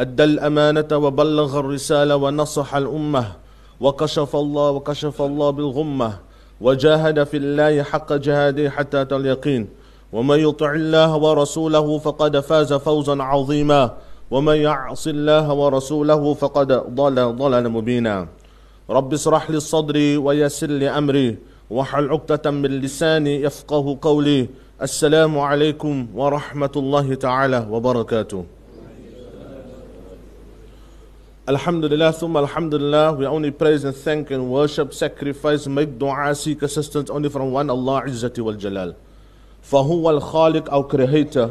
أدى الأمانة وبلغ الرسالة ونصح الأمة وكشف الله وكشف الله بالغمة وجاهد في الله حق جهاده حتى اليقين. ومن يطع الله ورسوله فقد فاز فوزا عظيما. ومن يعص الله ورسوله فقد ضل ضلالا مبينا. رب اشرح لي صدري ويسر لي أمري واحلل عقدة من لساني يفقه قولي. السلام عليكم ورحمة الله تعالى وبركاته. Alhamdulillah, thumma alhamdulillah, we only praise and thank and worship, sacrifice, make dua, seek assistance only from one Allah Izzati wal Jalal. فَهُوَ الْخَالِقُ Our Creator,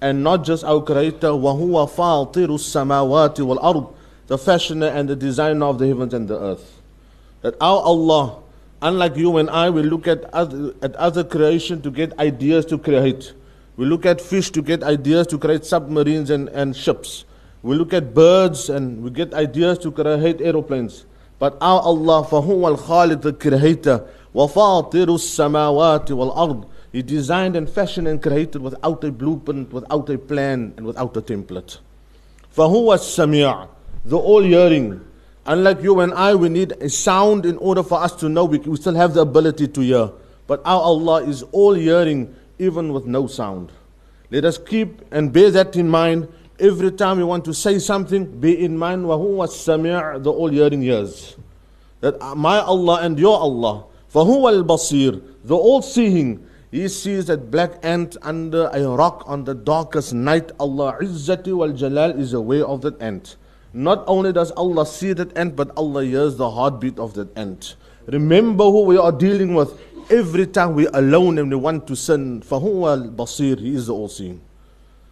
and not just our Creator, al-samawati wal-ard, The fashioner and the designer of the heavens and the earth. That our Allah, unlike you and I, we look at other, at other creation to get ideas to create. We look at fish to get ideas to create submarines and, and ships. We look at birds and we get ideas to create aeroplanes. But our Allah, فَهُوَ الْخَالِقُ the creator, وَفَاطِرُ السَّمَاوَاتِ وَالْأَرْضِ He designed and fashioned and created without a blueprint, without a plan, and without a template. فَهُوَ السَّمِيعُ The all-hearing. Unlike you and I, we need a sound in order for us to know. We, we still have the ability to hear. But our Allah is all-hearing, even with no sound. Let us keep and bear that in mind Every time you want to say something, be in mind وَهُوَ السَّمِيعُ The all-hearing ears. That my Allah and your Allah, فَهُوَ الْبَصِيرُ The all-seeing. He sees that black ant under a rock on the darkest night. Allah Izzati wal Jalal is aware of that ant. Not only does Allah see that ant, but Allah hears the heartbeat of that ant. Remember who we are dealing with. Every time we alone and we want to sin, فَهُوَ الْبَصِيرُ He is the all-seeing.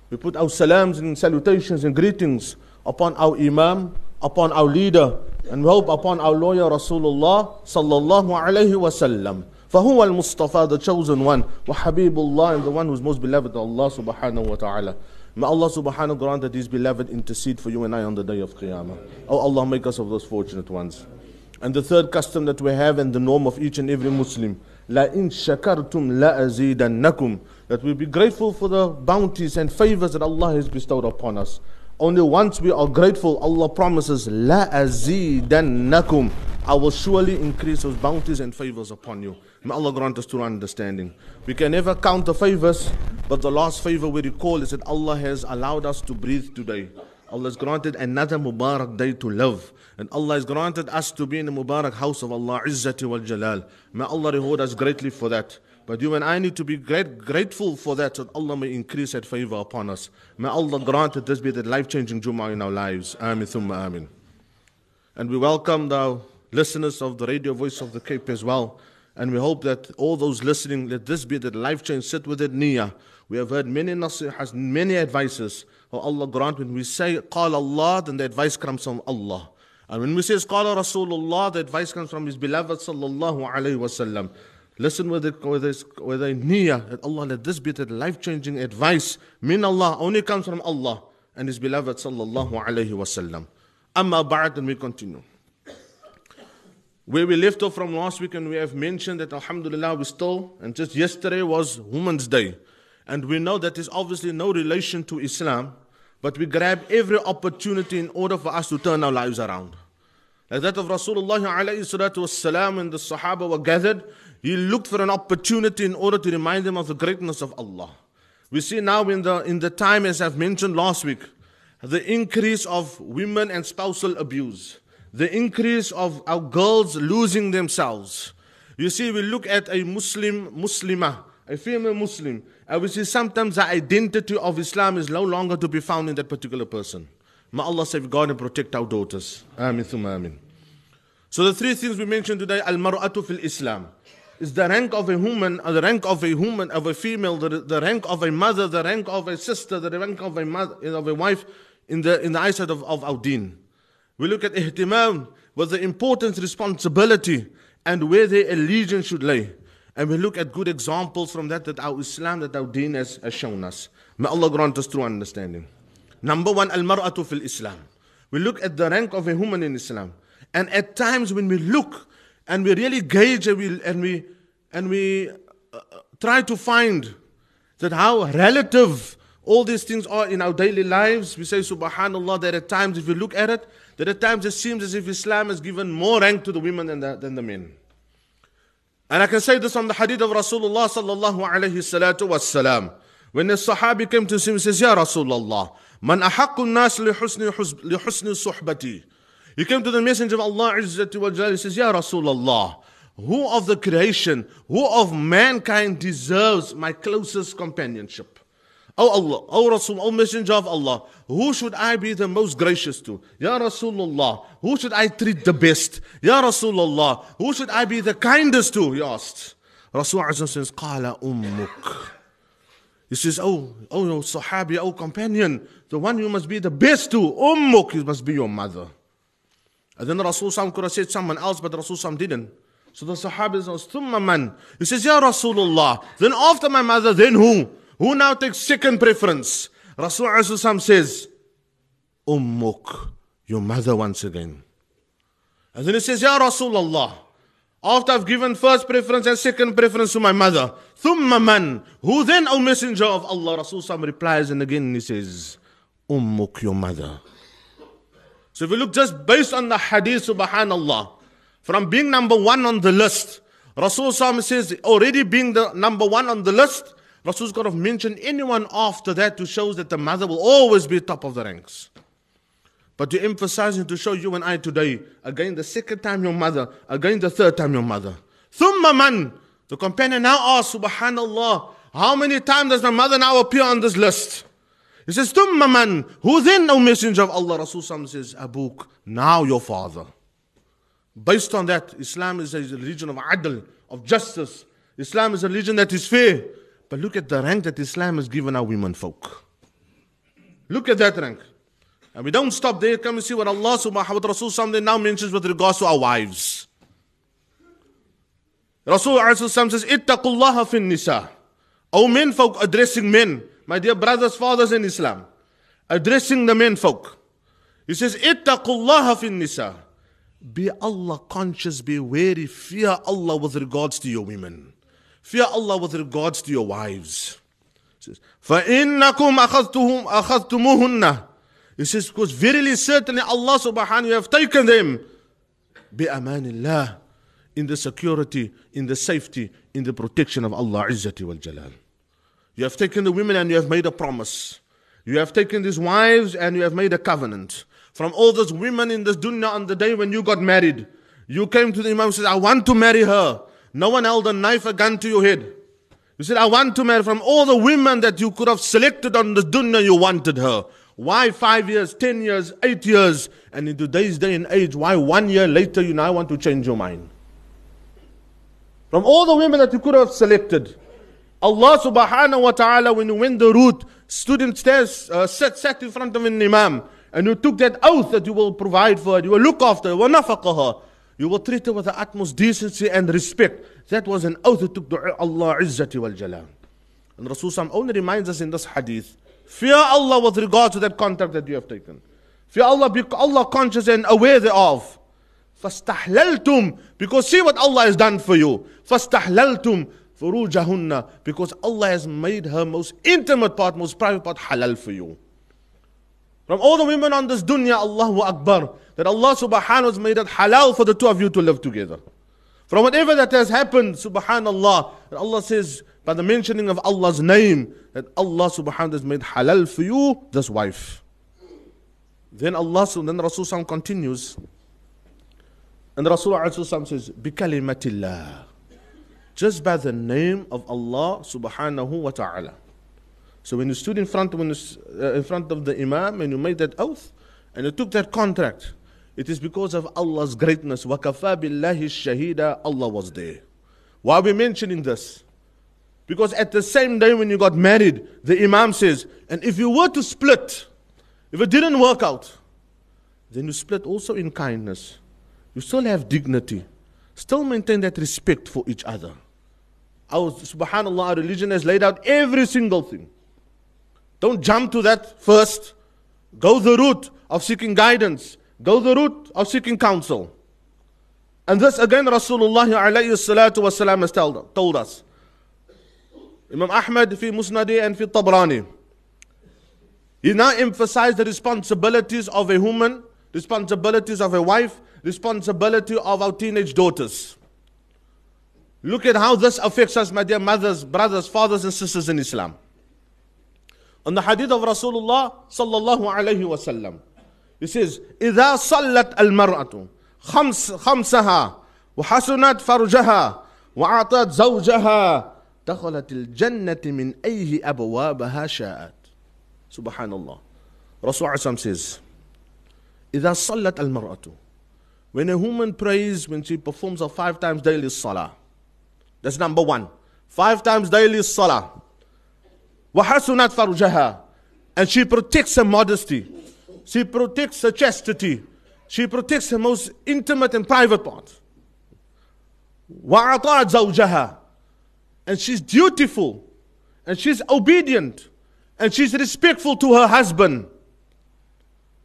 We put our salams and salutations and greetings upon our Imam, upon our leader, and we hope upon our lawyer Rasulullah sallallahu alayhi wasallam. فهو المصطفى, the chosen one, وحبيب Allah, and the one who is most beloved to Allah subhanahu wa ta'ala. May Allah subhanahu grant that His beloved intercede for you and I on the day of Qiyamah. Oh Allah, make us of those fortunate ones. And the third custom that we have and the norm of each and every Muslim, لَإِن شَكَرْتُمْ لَأَزِيدَنَّكُمْ that we be grateful for the bounties and favors that Allah has bestowed upon us. Only once we are grateful, Allah promises, La azidannakum. I will surely increase those bounties and favors upon you. May Allah grant us true understanding. We can never count the favors, but the last favor we recall is that Allah has allowed us to breathe today. Allah has granted another Mubarak day to live. And Allah has granted us to be in the Mubarak house of Allah Izzati wal Jalal. May Allah reward us greatly for that. But you and I need to be great, grateful for that so that Allah may increase that favor upon us. May Allah grant that this be the life changing Jummah in our lives. Amin thumma amin. And we welcome the listeners of the radio voice of the Cape as well. And we hope that all those listening, let this be the life change, sit with it niyyah. We have heard many nasihas, many advices. Oh Allah grant when we say Qala Allah, then the advice comes from Allah. And when we say Qala Rasulullah, the advice comes from His beloved Sallallahu Alaihi Wasallam. Listen with, it, with, this, with a niyyah that Allah let this be the life changing advice. Min Allah only comes from Allah and His beloved Sallallahu Alaihi Wasallam. Amma ba'd, and we continue. Where we left off from last week, and we have mentioned that Alhamdulillah, we still, and just yesterday was Women's Day. And we know that there's obviously no relation to Islam, but we grab every opportunity in order for us to turn our lives around. Like that of Rasulullah alayhi when the Sahaba were gathered, he looked for an opportunity in order to remind them of the greatness of Allah. We see now in the, in the time, as I've mentioned last week, the increase of women and spousal abuse, the increase of our girls losing themselves. You see, we look at a Muslim, Muslimah, a female Muslim, and we see sometimes the identity of Islam is no longer to be found in that particular person. May Allah safeguard and protect our daughters. Amin thumma amin. So the three things we mentioned today, al-mar'atu fil Islam, is the rank of a woman, uh, the rank of a woman, of a female, the, the rank of a mother, the rank of a sister, the rank of a mother, of a wife in the in the eyesight of, of our deen. We look at ihtimam with the importance, responsibility, and where their allegiance should lay. And we look at good examples from that that our Islam, that our deen has, has shown us. May Allah grant us true understanding. Number one, al-mar'atu fil Islam. We look at the rank of a woman in Islam. And at times when we look and we really gauge and we, and we, and we uh, try to find that how relative all these things are in our daily lives, we say subhanallah that at times if you look at it, that at times it seems as if Islam has given more rank to the women than the, than the men. And I can say this on the hadith of Rasulullah sallallahu alayhi salatu wasalam. When the Sahabi came to him, he says, Ya Rasulullah, man ahakku nas lihusni, lihusni suhbati. He came to the messenger of Allah says, Ya Rasulullah, who of the creation, who of mankind deserves my closest companionship? Oh Allah, oh Rasul, oh Messenger of Allah, who should I be the most gracious to? Ya Rasulullah, who should I treat the best? Ya Rasulullah, who should I be the kindest to? He asked. Rasul says, Qala ummuk. He says, Oh, oh, oh, Sahabi, oh companion, the one you must be the best to, ummuk, you must be your mother. And then Rasul Sam could have said someone else, but Rasul Sam didn't. So the Sahabi says, Thumma man. He says, Ya Rasulullah, then after my mother, then who? Who now takes second preference? Rasul says, Ummuk, your mother once again. And then he says, Ya Rasulullah, after I've given first preference and second preference to my mother, Thumma man, who then, O Messenger of Allah? Rasul replies and again he says, Ummuk, your mother. So if we look just based on the hadith, subhanallah, from being number one on the list, Rasul says, already being the number one on the list, Rasul's got to mention anyone after that to show that the mother will always be top of the ranks. But to emphasize and to show you and I today, again the second time your mother, again the third time your mother. Thumma man. The companion now asks, Subhanallah, how many times does my mother now appear on this list? He says, Thumma man. Who then, O Messenger of Allah? Rasul says, Abuk, now your father. Based on that, Islam is a religion of adl, of justice. Islam is a religion that is fair. But look at the rank that Islam has given our women folk. Look at that rank. And we don't stop there. Come and see what Allah subhanahu wa ta'ala Rasul now mentions with regards to our wives. Rasul says, Ittaqullah fin nisa. O men folk addressing men, my dear brothers, fathers in Islam, addressing the men folk. He says, Ittaqullah fin nisa. Be Allah conscious, be wary, fear Allah with regards to your women. Fear Allah with regards to your wives. He says, فَإِنَّكُمْ أَخَذْتُهُمْ أَخَذْتُمُوهُنَّ He says, because verily certainly Allah subhanahu you have taken them بِأَمَانِ اللَّهِ in the security, in the safety, in the protection of Allah Izzati wal Jalal. You have taken the women and you have made a promise. You have taken these wives and you have made a covenant. From all those women in this dunya on the day when you got married, you came to the Imam and said, I want to marry her. No one held a knife, a gun to your head. You said, I want to marry from all the women that you could have selected on the dunya, you wanted her. Why five years, ten years, eight years? And in today's day and age, why one year later you now want to change your mind? From all the women that you could have selected, Allah subhanahu wa ta'ala, when you went the route, stood in stairs, uh, sat, sat in front of an imam, and you took that oath that you will provide for her, you will look after her, وَنَفَقَهَا you will treat her with the utmost decency and respect. That was an oath that took dua Allah Izzati wal Jalal. And Rasul only reminds us in this hadith fear Allah with regard to that contract that you have taken. Fear Allah, be Allah conscious and aware thereof. فَاسْتَحْلَلْتُمْ Because see what Allah has done for you. فَاسْتَحْلَلْتُمْ فُرُوجَهُنَّ Because Allah has made her most intimate part, most private part halal for you. From all the women on this dunya, Allahu Akbar, that Allah subhanahu has made it halal for the two of you to live together. From whatever that has happened, subhanallah, and Allah says, by the mentioning of Allah's name, that Allah subhanahu has made halal for you this wife. Then Allah, then Rasul continues, and Rasul says, Bikalimatillah. Just by the name of Allah subhanahu wa ta'ala. So when you stood in front, when you, uh, in front of the Imam and you made that oath and you took that contract, it is because of Allah's greatness. وَكَفَى بِاللَّهِ الشَّهِيدَ Allah was there. Why are we mentioning this? Because at the same day when you got married, the Imam says, and if you were to split, if it didn't work out, then you split also in kindness. You still have dignity. Still maintain that respect for each other. Our subhanallah, our religion has laid out every single thing. Don't jump to that first. Go the route of seeking guidance. Go the route of seeking counsel. And this again Rasulullah wasalam has told, told us. Imam Ahmad fi Musnadi and fi Tabrani. He now emphasized the responsibilities of a woman, responsibilities of a wife, responsibility of our teenage daughters. Look at how this affects us, my dear mothers, brothers, fathers, and sisters in Islam. On the hadith of Rasulullah sallallahu alayhi wasallam, he says, إذا صلت المرأة خمس خمسها وحسنت فرجها وأعطت زوجها دخلت الجنة من أي أبوابها شاءت. Subhanallah. Rasulullah says, إذا صلت المرأة When a woman prays, when she performs her five times daily salah, that's number one. Five times daily salah. وَحَسُنَتْ فَرْجَهَا And she protects her modesty. She protects her chastity. She protects her most intimate and private part. وَأَطَاعَتْ زَوْجَهَا And she's dutiful. And she's obedient. And she's respectful to her husband.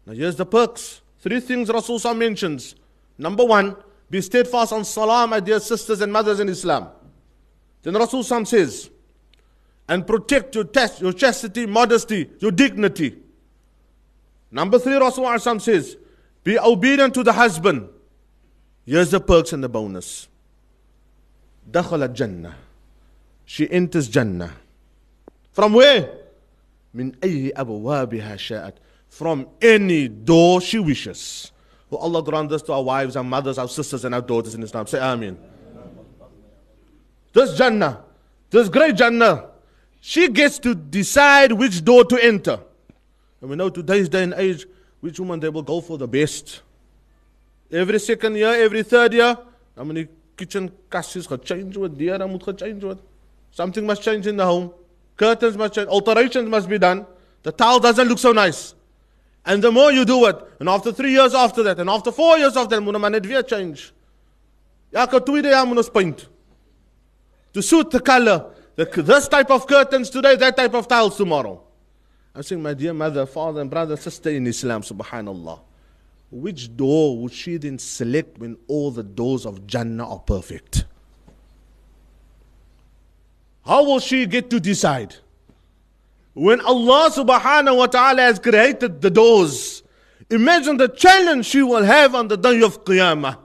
Now here's the perks. Three things Rasul mentions. Number one, be steadfast on salah, my dear sisters and mothers in Islam. Then Rasul says, and protect your, test, your chastity, modesty, your dignity. Number three, Rasul says, be obedient to the husband. Here's the perks and the bonus. دخلت Jannah. She enters Jannah. From where? من أي أبوابها شاءت. From any door she wishes. Oh Allah grant this to our wives, our mothers, our sisters, and our daughters in Islam. Say Amen. This Jannah, this great Jannah, she gets to decide which door to enter. And we know today's day and age, which woman they will go for the best. Every second year, every third year, how many kitchen kassis change with dear moet change with. Something must change in the home. Curtains must change, alterations must be done. The tile doesn't look so nice. And the more you do it, and after three years after that, and after four years after that, moet maar net weer change. Elke tweede jaar moet ons paint to suit the color. The, this type of curtains today, that type of tiles tomorrow. I'm saying, my dear mother, father, and brother, sister in Islam, subhanallah. Which door would she then select when all the doors of Jannah are perfect? How will she get to decide? When Allah subhanahu wa ta'ala has created the doors, imagine the challenge she will have on the day of Qiyamah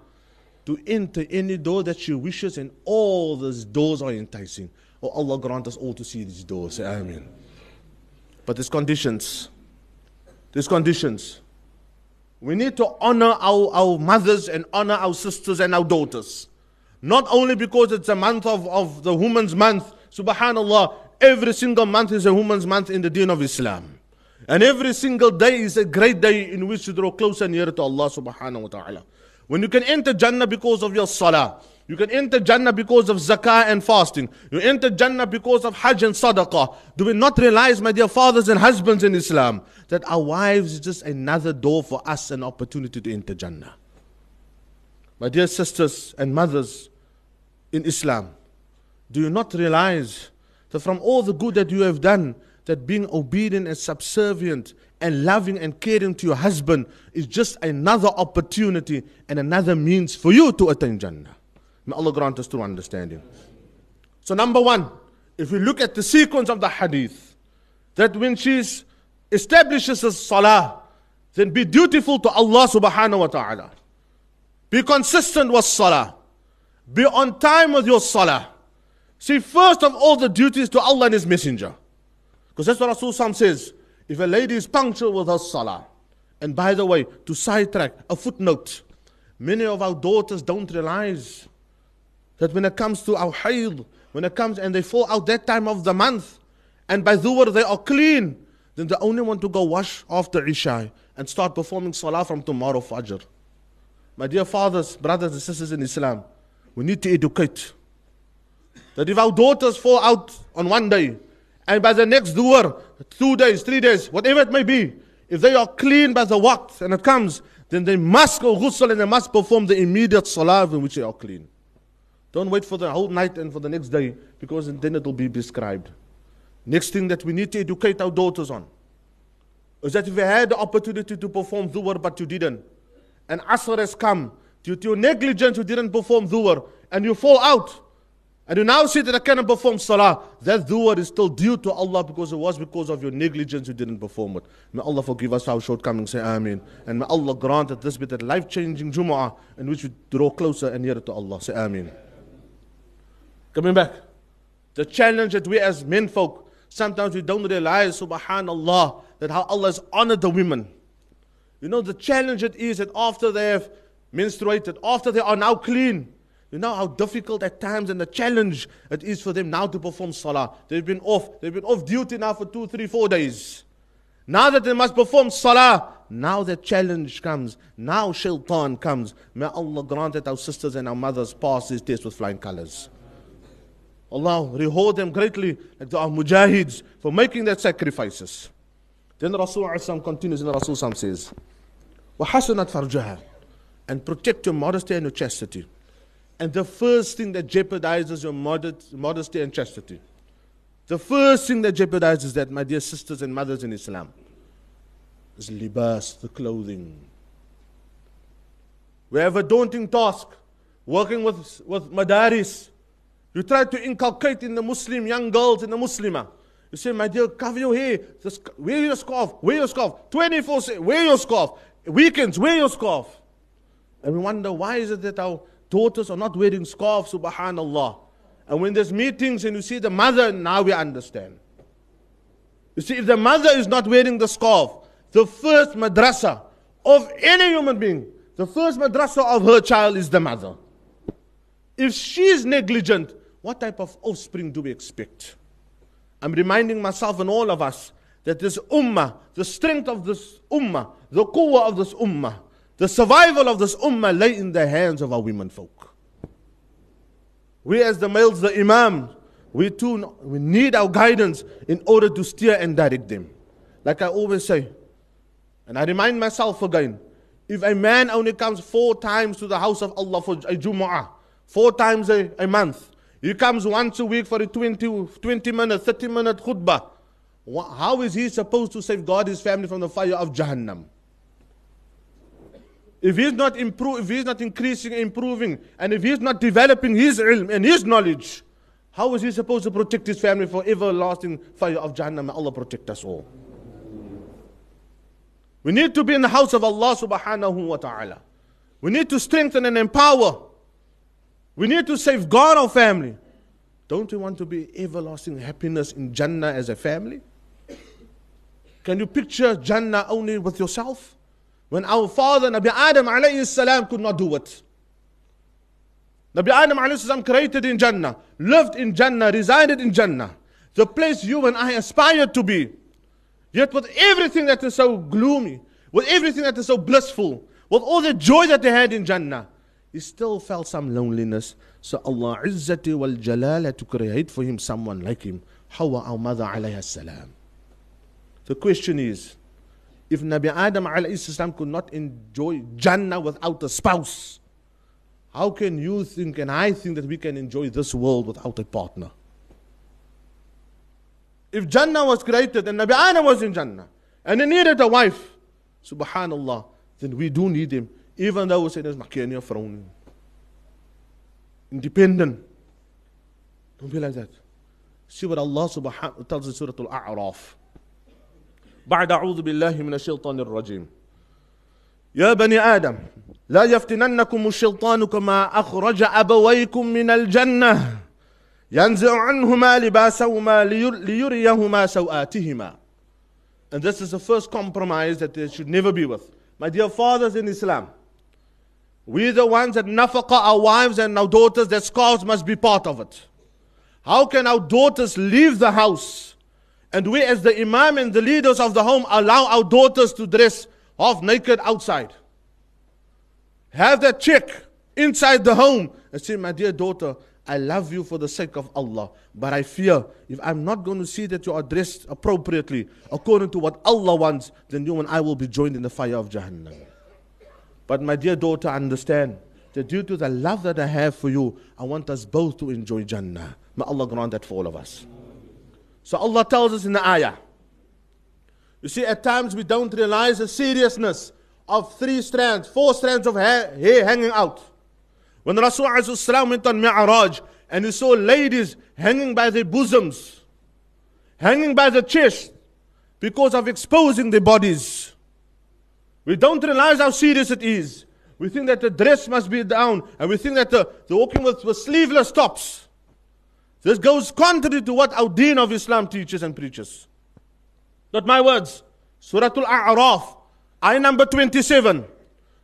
to enter any door that she wishes, and all those doors are enticing. Oh, Allah grant us all to see these doors. Say Amen. But there's conditions. There's conditions. We need to honor our, our mothers and honor our sisters and our daughters. Not only because it's a month of, of the woman's month, subhanAllah, every single month is a woman's month in the deen of Islam. And every single day is a great day in which to draw closer and nearer to Allah subhanahu wa ta'ala. When you can enter Jannah because of your salah, you can enter Jannah because of zakah and fasting. You enter Jannah because of hajj and sadaqah. Do we not realize, my dear fathers and husbands in Islam, that our wives is just another door for us, an opportunity to enter Jannah? My dear sisters and mothers in Islam, do you not realize that from all the good that you have done, that being obedient and subservient and loving and caring to your husband is just another opportunity and another means for you to attain Jannah. May Allah grant us true understanding. So, number one, if we look at the sequence of the hadith, that when she establishes a salah, then be dutiful to Allah subhanahu wa ta'ala. Be consistent with salah. Be on time with your salah. See, first of all, the duty is to Allah and His Messenger. Because that's what Rasul says. If a lady is punctual with her salah, and by the way, to sidetrack, a footnote, many of our daughters don't realize that when it comes to our hayd, when it comes and they fall out that time of the month, and by dhuhr they are clean, then they only want to go wash after Isha and start performing salah from tomorrow Fajr. My dear fathers, brothers, and sisters in Islam, we need to educate. That if our daughters fall out on one day, and by the next dhuhr, two days, three days, whatever it may be, if they are clean by the waqt and it comes, then they must go ghusl and they must perform the immediate salah in which they are clean. Don't wait for the whole night and for the next day because then it will be prescribed. Next thing that we need to educate our daughters on is that if you had the opportunity to perform dhuhr but you didn't, and asr has come, due to your negligence you didn't perform dhuhr, and you fall out, and you now see that I cannot perform salah, that dhuhr is still due to Allah because it was because of your negligence you didn't perform it. May Allah forgive us our shortcomings, say Ameen. And may Allah grant that this be the life changing Jumu'ah in which we draw closer and nearer to Allah, say Ameen. Coming back, the challenge that we as men folk, sometimes we don't realize, subhanallah, that how Allah has honored the women. You know, the challenge it is that after they have menstruated, after they are now clean, you know how difficult at times and the challenge it is for them now to perform salah. They've been off. They've been off duty now for two, three, four days. Now that they must perform salah, now the challenge comes. Now shaitan comes. May Allah grant that our sisters and our mothers pass this test with flying colors. Allah reward them greatly, like the mujahids, for making that sacrifices. Then Rasulullah continues and Rasul says, وَحَسُنَتْ فَرْجَهَا And protect your modesty and your chastity. And the first thing that jeopardizes your modesty and chastity, the first thing that jeopardizes that, my dear sisters and mothers in Islam, is libas, the clothing. We have a daunting task working with, with madaris. You try to inculcate in the Muslim young girls in the Muslimah. You say, my dear, cover your hair. Just wear your scarf. Wear your scarf. 24 wear your scarf. Weekends, wear your scarf. And we wonder, why is it that our daughters are not wearing scarves, subhanallah. And when there's meetings and you see the mother, now we understand. You see, if the mother is not wearing the scarf, the first madrasa of any human being, the first madrasa of her child is the mother. If she is negligent, what type of offspring do we expect? I'm reminding myself and all of us that this ummah, the strength of this ummah, the quwwah of this ummah, the survival of this ummah lay in the hands of our women folk. We as the males, the imam, we too we need our guidance in order to steer and direct them. Like I always say, and I remind myself again, if a man only comes four times to the house of Allah for a Jumu'ah, four times a, a month, he comes once a week for a 20, 20 minute, 30 minute khutbah, how is he supposed to safeguard his family from the fire of Jahannam? If he's not improve, if he's not increasing, improving, and if he's not developing his ilm and his knowledge, how is he supposed to protect his family from everlasting fire of Jahannam? May Allah protect us all. We need to be in the house of Allah subhanahu wa ta'ala. We need to strengthen and empower. We need to safeguard our family. Don't we want to be everlasting happiness in Jannah as a family? Can you picture Jannah only with yourself? When our father Nabi Adam alayhi salam could not do it. Nabi Adam alayhi salam created in Jannah, lived in Jannah, resided in Jannah, the place you and I aspire to be. Yet with everything that is so gloomy, with everything that is so blissful, with all the joy that they had in Jannah, he still felt some loneliness. So Allah Izzati wal Jalala to create for him someone like him. Hawa our mother alayhi salam. The question is, if Nabi Adam alayhi could not enjoy Jannah without a spouse, how can you think and I think that we can enjoy this world without a partner? If Jannah was created and Nabi Adam was in Jannah and he needed a wife, subhanallah, then we do need him, even though we say there's Makenia from Independent. Don't be like that. See what Allah subhanahu tells in Surah Al A'raf. بعد أعوذ بالله من الشيطان الرجيم يا بني آدم لا يفتننكم الشيطان كما أخرج أبويكم من الجنة ينزع عنهما لباسهما ليريهما سوآتهما And this is the first compromise that they should never be with. My dear fathers in Islam, we the ones that nafaqa our wives and our daughters, their scars must be part of it. How can our daughters leave the house and we, as the Imam and the leaders of the home, allow our daughters to dress half naked outside. Have that chick inside the home and say, My dear daughter, I love you for the sake of Allah. But I fear if I'm not going to see that you are dressed appropriately according to what Allah wants, then you and I will be joined in the fire of Jahannam. But my dear daughter, understand that due to the love that I have for you, I want us both to enjoy Jannah. May Allah grant that for all of us. So Allah tells us in the ayah. You see, at times we don't realize the seriousness of three strands, four strands of hair, hair hanging out. When Rasulullah went on Mi'raj and he saw ladies hanging by their bosoms, hanging by the chest, because of exposing their bodies. We don't realize how serious it is. We think that the dress must be down, and we think that the, the walking with, with sleeveless tops. This goes contrary to what our deen of Islam teaches and preaches. Not my words. Surah Al-A'raf, ayah number 27.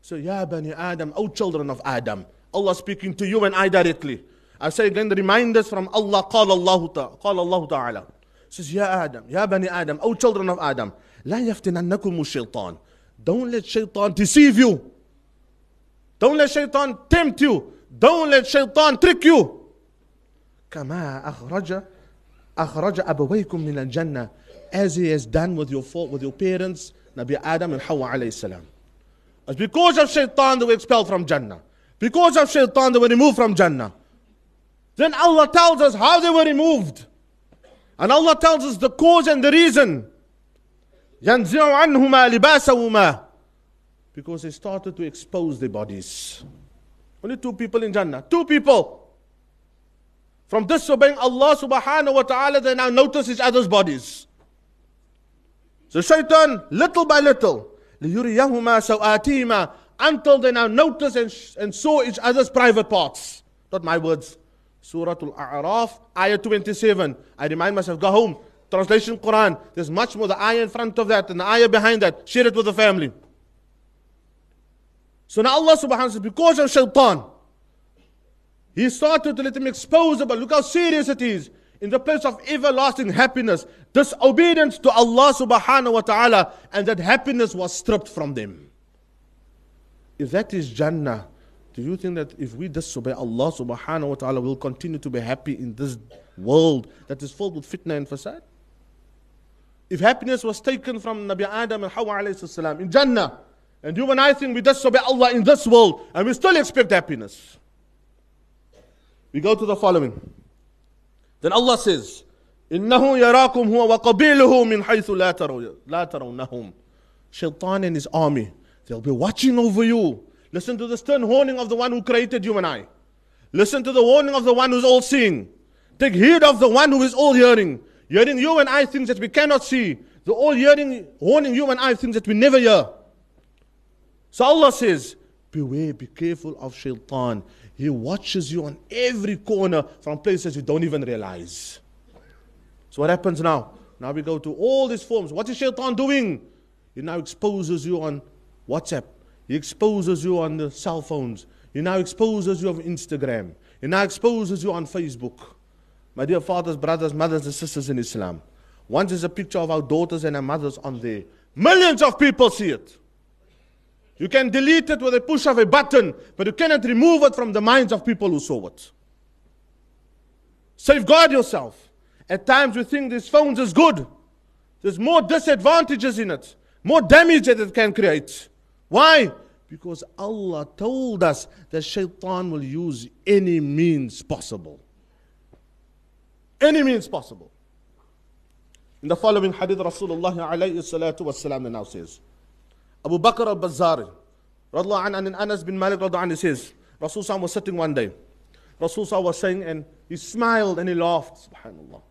So, Ya Bani Adam, O children of Adam. Allah speaking to you and I directly. I say again, the reminders from Allah, قال الله, قال الله تعالى. Says, Ya Adam, Ya Bani Adam, O children of Adam. لا يفتننكم الشيطان. Don't let shaitan deceive you. Don't let shaitan tempt you. Don't let shaitan trick you. كما أخرج أخرج أبويكم من الجنة as he has done with your with your parents Nabi Adam and Hawa alayhi salam. It's because of shaitan they were expelled from Jannah. Because of shaitan they were removed from Jannah. Then Allah tells us how they were removed. And Allah tells us the cause and the reason. ينزع عنهما لباسهما because they started to expose their bodies. Only two people in Jannah. Two people. From disobeying Allah subhanahu wa ta'ala, they now notice each other's bodies. So shaitan, little by little, لِيُرِيَهُمَا سَوْآتِهِمَا Until they now notice and, and saw each other's private parts. Not my words. Surah Al-A'raf, ayah 27. I remind myself, go home. Translation Quran. There's much more. The ayah in front of that and the ayah behind that. Share it with the family. So now Allah subhanahu wa ta'ala, because of shaitan, he started to let him expose but look how serious it is. In the place of everlasting happiness, disobedience to Allah subhanahu wa ta'ala, and that happiness was stripped from them. If that is Jannah, do you think that if we disobey Allah subhanahu wa ta'ala, we'll continue to be happy in this world that is filled with fitna and fasad? If happiness was taken from Nabi Adam and Hawa alayhi salam in Jannah, and you and I think we disobey Allah in this world, and we still expect happiness. We go to the following. Then Allah says, إنه يراكم هو وقبيله من حيث لا لا ترونهم. Shaitan and his army, they'll be watching over you. Listen to the stern warning of the one who created you and I. Listen to the warning of the one who's all seeing. Take heed of the one who is all hearing. Hearing you and I things that we cannot see. The all hearing, warning you and I things that we never hear. So Allah says, Beware, be careful of shaitan. He watches you on every corner from places you don't even realize. So what happens now? Now we go to all these forms. What is shaitan doing? He now exposes you on WhatsApp. He exposes you on the cell phones. He now exposes you on Instagram. He now exposes you on Facebook. My dear fathers, brothers, mothers, and sisters in Islam. Once there's a picture of our daughters and our mothers on there. Millions of people see it. You can delete it with a push of a button, but you cannot remove it from the minds of people who saw it. Safeguard yourself. At times we think these phones is good. There's more disadvantages in it, more damage that it can create. Why? Because Allah told us that shaitan will use any means possible. Any means possible. In the following hadith, Rasulullah alayhi salatu wasalam now says, Abu Bakr al-Bazzari, radiallahu anhu, and Anas bin Malik radiallahu anhu says, Rasul was sitting one day. Rasul was saying, and he smiled and he laughed, subhanallah.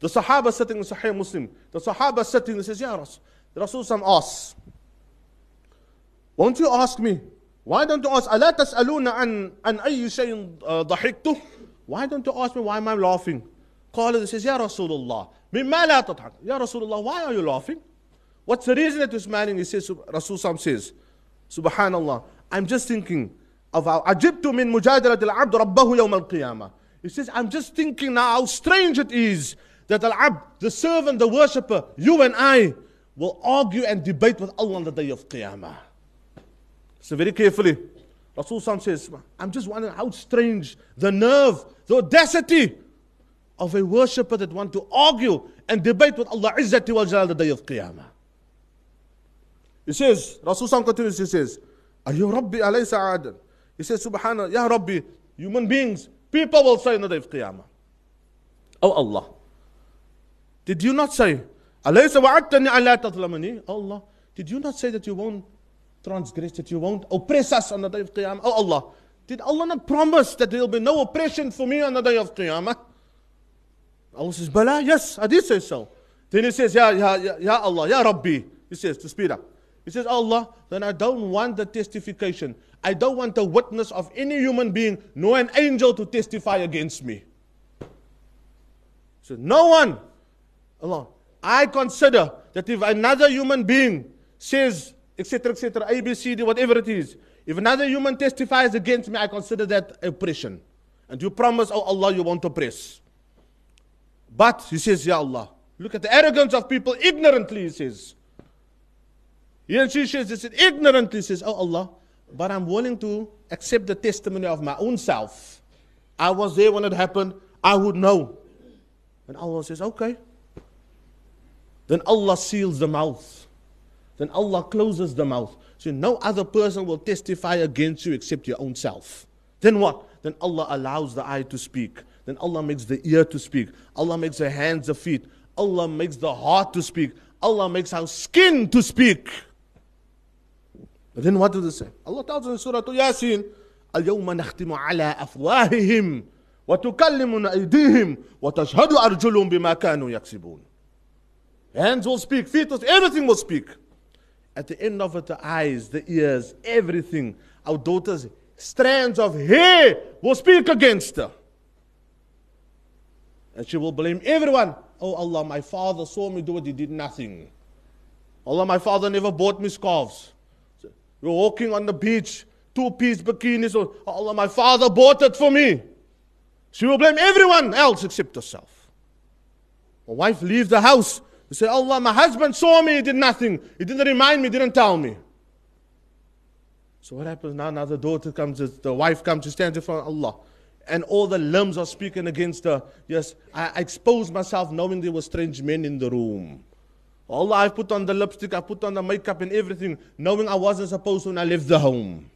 The Sahaba sitting in Sahih Muslim, the Sahaba sitting and says, Ya Rasul, the Rasul asks, won't you ask me? Why don't you ask, ألا تسألون عن عن أي شيء ضحكته? Why don't you ask me why am I laughing? قال, he says, Ya Rasulullah, مما لا تضحك? Ya Rasulullah, why are you laughing? What's the reason that smiling? He says, Rasul says, Subhanallah, I'm just thinking of how ajibtu min mujadalat al-abd rabbahu yawm al-qiyamah. He says, I'm just thinking now how strange it is that al-abd, the servant, the worshipper, you and I, will argue and debate with Allah on the day of qiyamah. So very carefully, Rasul says, I'm just wondering how strange the nerve, the audacity of a worshipper that want to argue and debate with Allah Izzati wa Jalal the day of Qiyamah. He says, Rasul continues, he says, Are you Rabbi alaysa adan? He says, Subhanallah, Ya Rabbi, human beings, people will say in the day of Qiyamah. Oh Allah, did you not say, alaysa wa'adtani ala? Oh Allah, did you not say that you won't transgress, that you won't oppress us on the day of Qiyamah? Oh Allah, did Allah not promise that there will be no oppression for me on the day of Qiyamah? Allah says, Bala, yes, I did say so. Then he says, ya, ya, ya Allah, Ya Rabbi. He says, to speed up. He says, Allah, then I don't want the testification. I don't want the witness of any human being, nor an angel to testify against me. So no one, Allah, I consider that if another human being says, etc., etc., A, B, C, D, whatever it is, if another human testifies against me, I consider that oppression. And you promise, oh Allah, you won't oppress. But, he says, Ya Allah, look at the arrogance of people ignorantly, he says. He and she says, he said, ignorantly says, oh Allah, but I'm willing to accept the testimony of my own self. I was there when it happened, I would know. And Allah says, okay. Then Allah seals the mouth. Then Allah closes the mouth. So no other person will testify against you except your own self. Then what? Then Allah allows the eye to speak. Then Allah makes the ear to speak. Allah makes the hands, the feet. Allah makes the heart to speak. Allah makes our skin to speak. But then what does it say? Allah tells in Surah Yasin, اليوم نختم على أفواههم وتكلمنا أيديهم وتشهد أرجلهم بما كانوا يكسبون. Hands will speak, feet will everything will speak. At the end of it, the eyes, the ears, everything. Our daughters, strands of hair will speak against her. And she will blame everyone. Oh Allah, my father saw me do it, he did nothing. Allah, my father never bought me scarves. Were walking on the beach, two piece bikinis. Oh Allah, my father bought it for me. She will blame everyone else except herself. My wife leaves the house. He said, Allah, my husband saw me, he did nothing. He didn't remind me, didn't tell me. So what happens now? Now the daughter comes, the wife comes, she stands in front of Allah. And all the limbs are speaking against her. Yes, I exposed myself knowing there were strange men in the room. Allah, I've put on the lipstick, I put on the makeup and everything, knowing I wasn't supposed to when I left the home.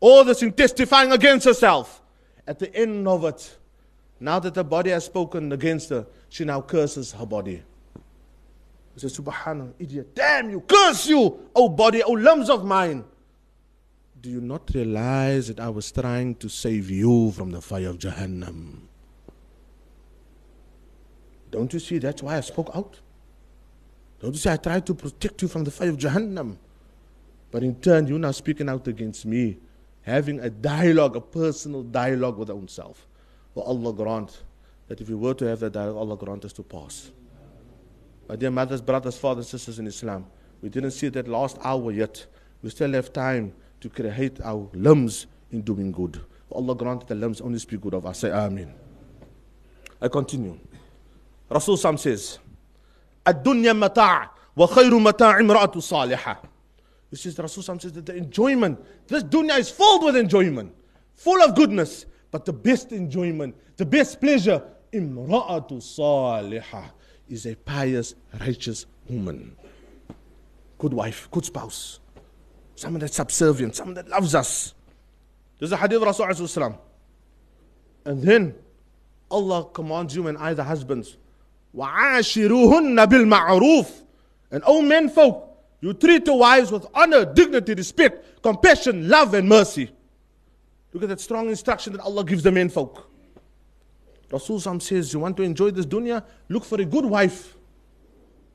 All this in testifying against herself. At the end of it, now that the body has spoken against her, she now curses her body. She says, Subhanallah, idiot, damn you, curse you, oh body, oh limbs of mine. Do you not realize that I was trying to save you from the fire of Jahannam? Don't you see that's why I spoke out? Don't you see I tried to protect you from the fire of Jahannam? But in turn, you're now speaking out against me, having a dialogue, a personal dialogue with our own self. Well, oh, Allah grant that if we were to have that dialogue, Allah grant us to pass. My dear mothers, brothers, fathers, sisters in Islam, we didn't see that last hour yet. We still have time to create our limbs in doing good. Allah grant that the limbs only speak good of us. Say Amen. I continue. Rasul Sam says, الدنيا متاع وخير متاع امرأة صالحة. This is Rasul Sam says that the enjoyment, this dunya is filled with enjoyment, full of goodness, but the best enjoyment, the best pleasure, امرأة صالحة is a pious, righteous woman. Good wife, good spouse. Someone that's subservient, someone that loves us. There's a hadith of Rasulullah. And then Allah commands you and I, the husbands, وَعَاشِرُوهُنَّ بِالْمَعْرُوفِ And O men folk, you treat your wives with honor, dignity, respect, compassion, love, and mercy. Look at that strong instruction that Allah gives the men folk. Rasul says, You want to enjoy this dunya? Look for a good wife.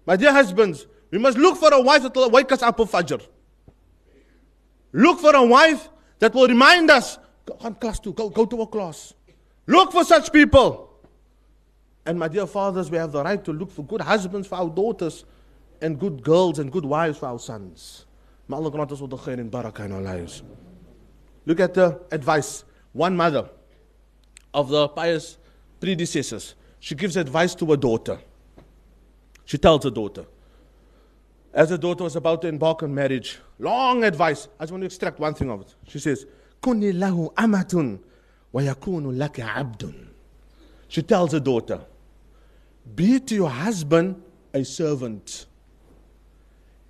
My dear husbands, we must look for a wife that will wake us up of Fajr. Look for a wife that will remind us, go on class two, go, go to a class. Look for such people. And my dear fathers, we have the right to look for good husbands for our daughters and good girls and good wives for our sons. May Allah grant us all the khair and barakah in our lives. Look at the advice. One mother of the pious predecessors. She gives advice to her daughter. She tells her daughter, as her daughter was about to embark on marriage, long advice. I just want to extract one thing of it. She says, كُنِّ لَهُ أَمَةٌ وَيَكُونُ لَكَ عَبْدٌ She tells her daughter, be to your husband a servant,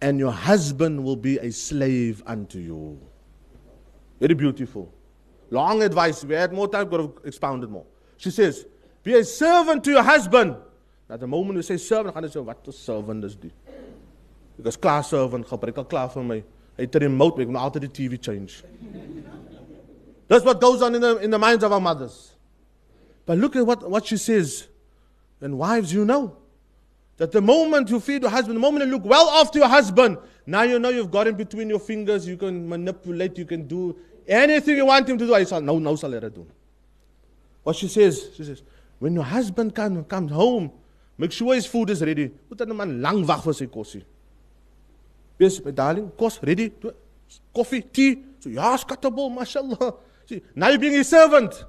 and your husband will be a slave unto you. Very beautiful. Long advice. We had more time, could have expounded more. She says, Be a servant to your husband. At the moment we say servant, gaan jy sê wat 'n servant is die? Ek is klaar servant, gebruik al klaar vir my. Hy het 'n remote, ek moet altyd die TV change. That's what goes on in the, in the minds of our mothers. But look at what, what she says. And wives, you know that the moment you feed your husband, the moment you look well after your husband, now you know you've got him between your fingers, you can manipulate, you can do anything you want him to do. I said, no, no. What she says, she says, when your husband come, comes home, make sure his food is ready. Moet dan man lang wag vir sy kosie. My darling, kos ready? Coffee, tea. So ja, skatable, mashallah. See, now you're being a servant.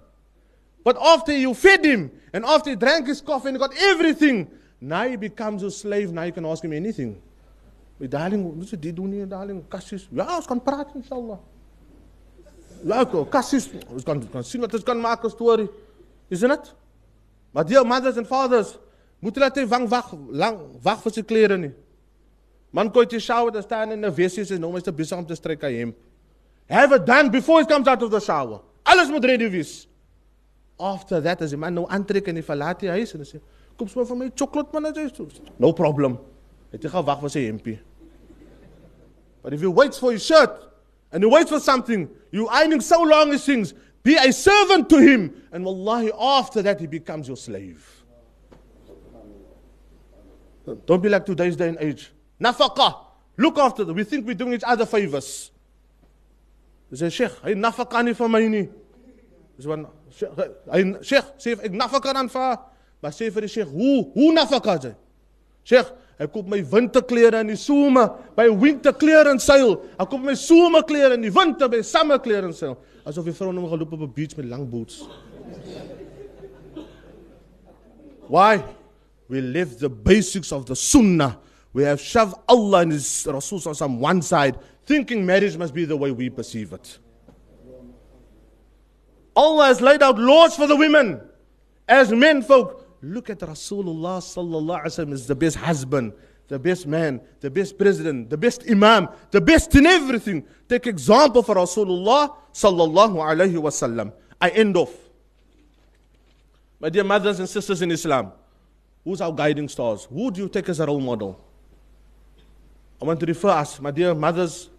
But after you fed him and after he drank his coffee and got everything, now he becomes a slave. Now you can ask him anything. My darling, wat is dit doen nie, darling? Kassis. Ja, ons kan praat inshallah. Ja, kassis. Ons kan kan sien wat ons kan maak 'n storie. Isn't it? Maar dear mothers and fathers, moet hulle net wag wag lang wag vir sy klere nie. Man kon jy shower te staan in 'n WC is nou net besig om te stryk hy hem. Have it done before he comes out of the shower. Alles moet ready wees. After that as die man nou aantrek en hy verlaat die huis en sê, "Kom swaar vir my chocolate man as jy so." No problem. Het hy gewag vir sy hempie. But if you wait for his shirt and you wait for something, you ironing so long as things, be a servant to him and wallahi after that he becomes your slave. Don't be like today's day and age. Nafaqa. Look after them. We think we're doing each other favors. Hy sê Sheikh, hy nafaka nie vir my Dis want hy Sheikh, sê ek nafaka dan vir maar sê vir die Sheikh, hoe hoe nafaka jy? Sheikh, ek koop my winterklere in die somer by winterklere en seil. Ek koop my somerklere in die winter by somerklere en seil. Asof die vrou nou geloop op 'n beach met lang boots. Why? We live the basics of the sunnah. We have shoved Allah and His Rasul on one side thinking marriage must be the way we perceive it. Allah has laid out laws for the women. As men folk, look at Rasulullah sallallahu alaihi wasallam as the best husband, the best man, the best president, the best imam, the best in everything. Take example for Rasulullah sallallahu alaihi wasallam. I end off. My dear mothers and sisters in Islam, who's our guiding stars? Who do you take as a role model? I want to refer us, my dear mothers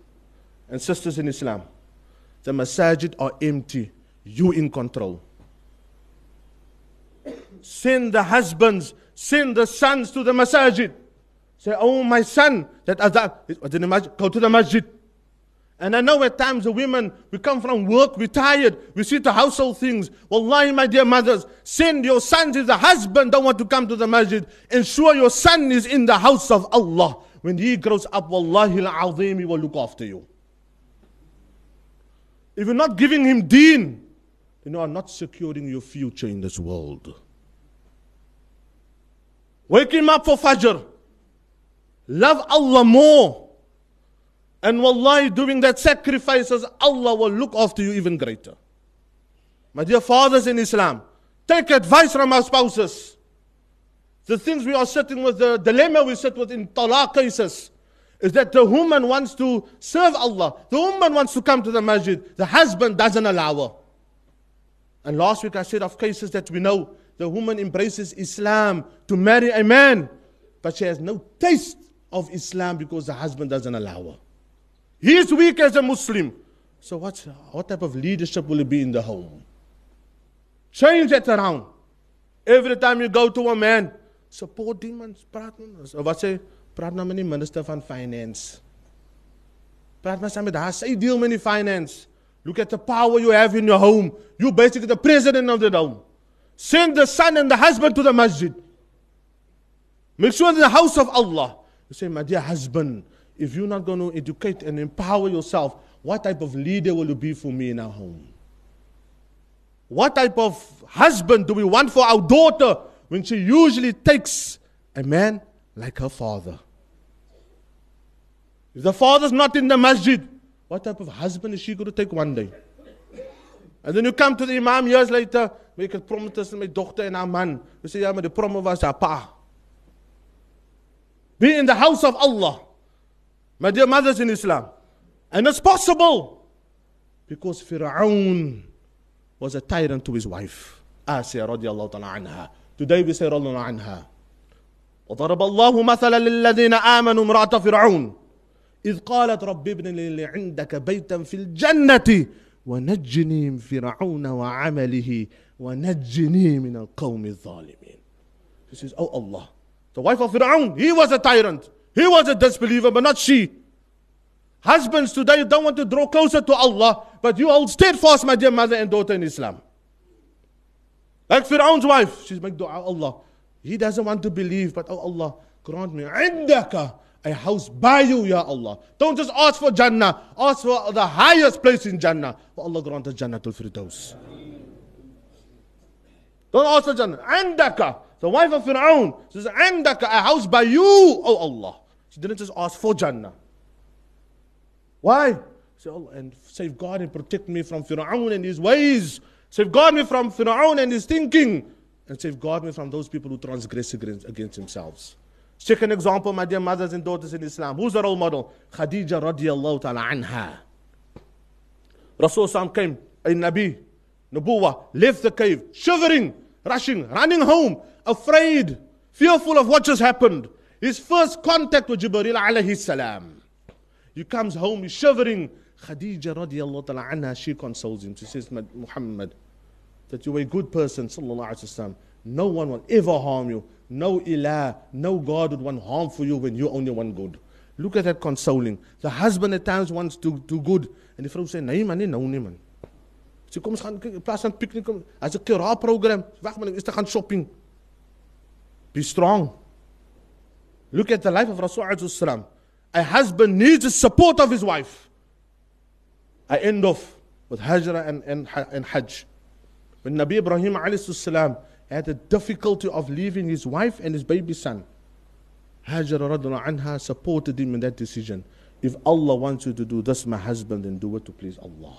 and sisters in Islam, the masajid are empty. You in control. Send the husbands, send the sons to the masajid. Say, oh my son, that oh, adhan, go to the masjid. And I know at times the women, we come from work, we're tired, we see the household things. Wallahi, my dear mothers, send your sons if the husband don't want to come to the masjid. Ensure your son is in the house of Allah. When he grows up, wallahi al-azim, he will look after you. If you're not giving him deen, you are not securing your future in this world. Wake him up for Fajr. Love Allah more. And wallahi, doing that sacrifices, Allah will look after you even greater. My dear fathers in Islam, take advice from our spouses. The things we are sitting with, the dilemma we sit with in talaq cases is that the woman wants to serve Allah. The woman wants to come to the masjid. The husband doesn't allow her. And last week I said of cases that we know the woman embraces Islam to marry a man, but she has no taste of Islam because the husband doesn't allow her. He is weak as a Muslim. So what's, what type of leadership will it be in the home? Change that around. Every time you go to a man, support him and praat. Wat sê Praat nou met die minister van finance. Praat maar saam met haar. Sy deel met die finance. Look at the power you have in your home. You're basically the president of the home. Send the son and the husband to the masjid. Make sure the house of Allah. You say, my dear husband, if you're not going to educate and empower yourself, what type of leader will you be for me in our home? What type of husband do we want for our daughter when she usually takes a man like her father? If the father's not in the masjid, what type of husband is she going to take one day? And then you come to the imam years later, make a promise to my daughter and our man. You say, yeah, maar the promise was haar pa. Be in the house of Allah. My dear mothers in Islam. And it's possible. Because Fir'aun was a tyrant to his wife, Asiya radiallahu ta'ala anha. Today we say radiallahu anha. وضرب الله مثلا للذين آمنوا امرأة فرعون إذ قالت رب ابن لي عندك بيتا في الجنة ونجني من فرعون وعمله ونجني من القوم الظالمين He says, Oh Allah, the wife of Fir'aun, he was a tyrant. He was a disbeliever, but not she. Husbands today don't want to draw closer to Allah, but you hold steadfast, my dear mother and daughter in Islam. Like Fir'aun's wife, she's making dua, Allah. He doesn't want to believe, but oh Allah, grant me عندك a house by you, Ya Allah. Don't just ask for Jannah, ask for the highest place in Jannah. For Allah grant us Jannatul Firdaus. Don't ask for Jannah. Andaka, the wife of Fir'aun, says, Andaka, a house by you, O oh Allah. She didn't just ask for Jannah. Why? Say, Allah, and save God and protect me from Fir'aun and his ways. Save God me from Fir'aun and his thinking. And save God me from those people who transgress against, against themselves. Second example, my dear mothers and daughters in Islam. Who's the role model? Khadija radiallahu ta'ala anha. Rasul came, a Nabi, Nabuwa, left the cave, shivering, rushing, running home, afraid, fearful of what just happened. His first contact with Jibreel alayhi salam. He comes home, he's shivering. Khadija radiallahu ta'ala anha, she consoles him. She says, Muhammad, that you're a good person, sallallahu alayhi wasallam. No one will ever harm you. No ilah, no God would want harm for you when you only want good. Look at that consoling. The husband at times wants to do good. En die vrou sê, nee man, nee nou nie man. Sy kom ons gaan in plaas van piknik, as 'n kira program, wag man, is te gaan shopping. Be strong. Look at the life of Rasulullah A husband needs the support of his wife. I end off with Hajra and, and, and Hajj. When Nabi Ibrahim alayhi had the difficulty of leaving his wife and his baby son, Hajar anha supported him in that decision. If Allah wants you to do this, my husband, then do it to please Allah.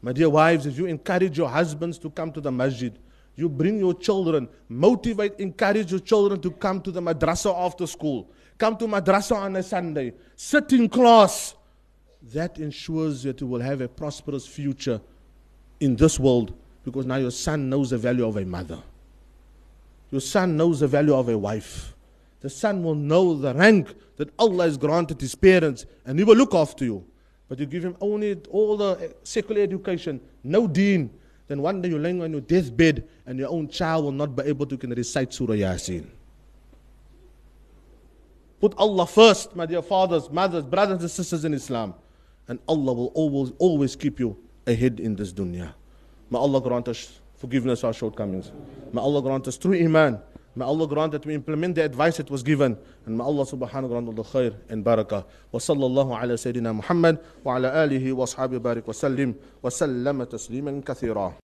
My dear wives, if you encourage your husbands to come to the masjid, you bring your children, motivate, encourage your children to come to the madrasa after school, come to madrasa on a Sunday, sit in class. That ensures that you will have a prosperous future in this world because now your son knows the value of a mother. Your son knows the value of a wife. The son will know the rank that Allah has granted his parents and he will look after you. But you give him only all the eh, secular education, no deen, then one day you're laying on your deathbed and your own child will not be able to can recite Surah Yasin. Put Allah first, my dear fathers, mothers, brothers and sisters in Islam, and Allah will always, always keep you ahead in this dunya. May Allah grant us forgiveness for our shortcomings. May Allah grant us true iman. May Allah grant that we implement the advice that was given. And may Allah subhanahu grant all the khair and barakah. Wa sallallahu ala Sayyidina Muhammad wa ala alihi wa ashabi barik wa sallim wa sallama tasliman kathira.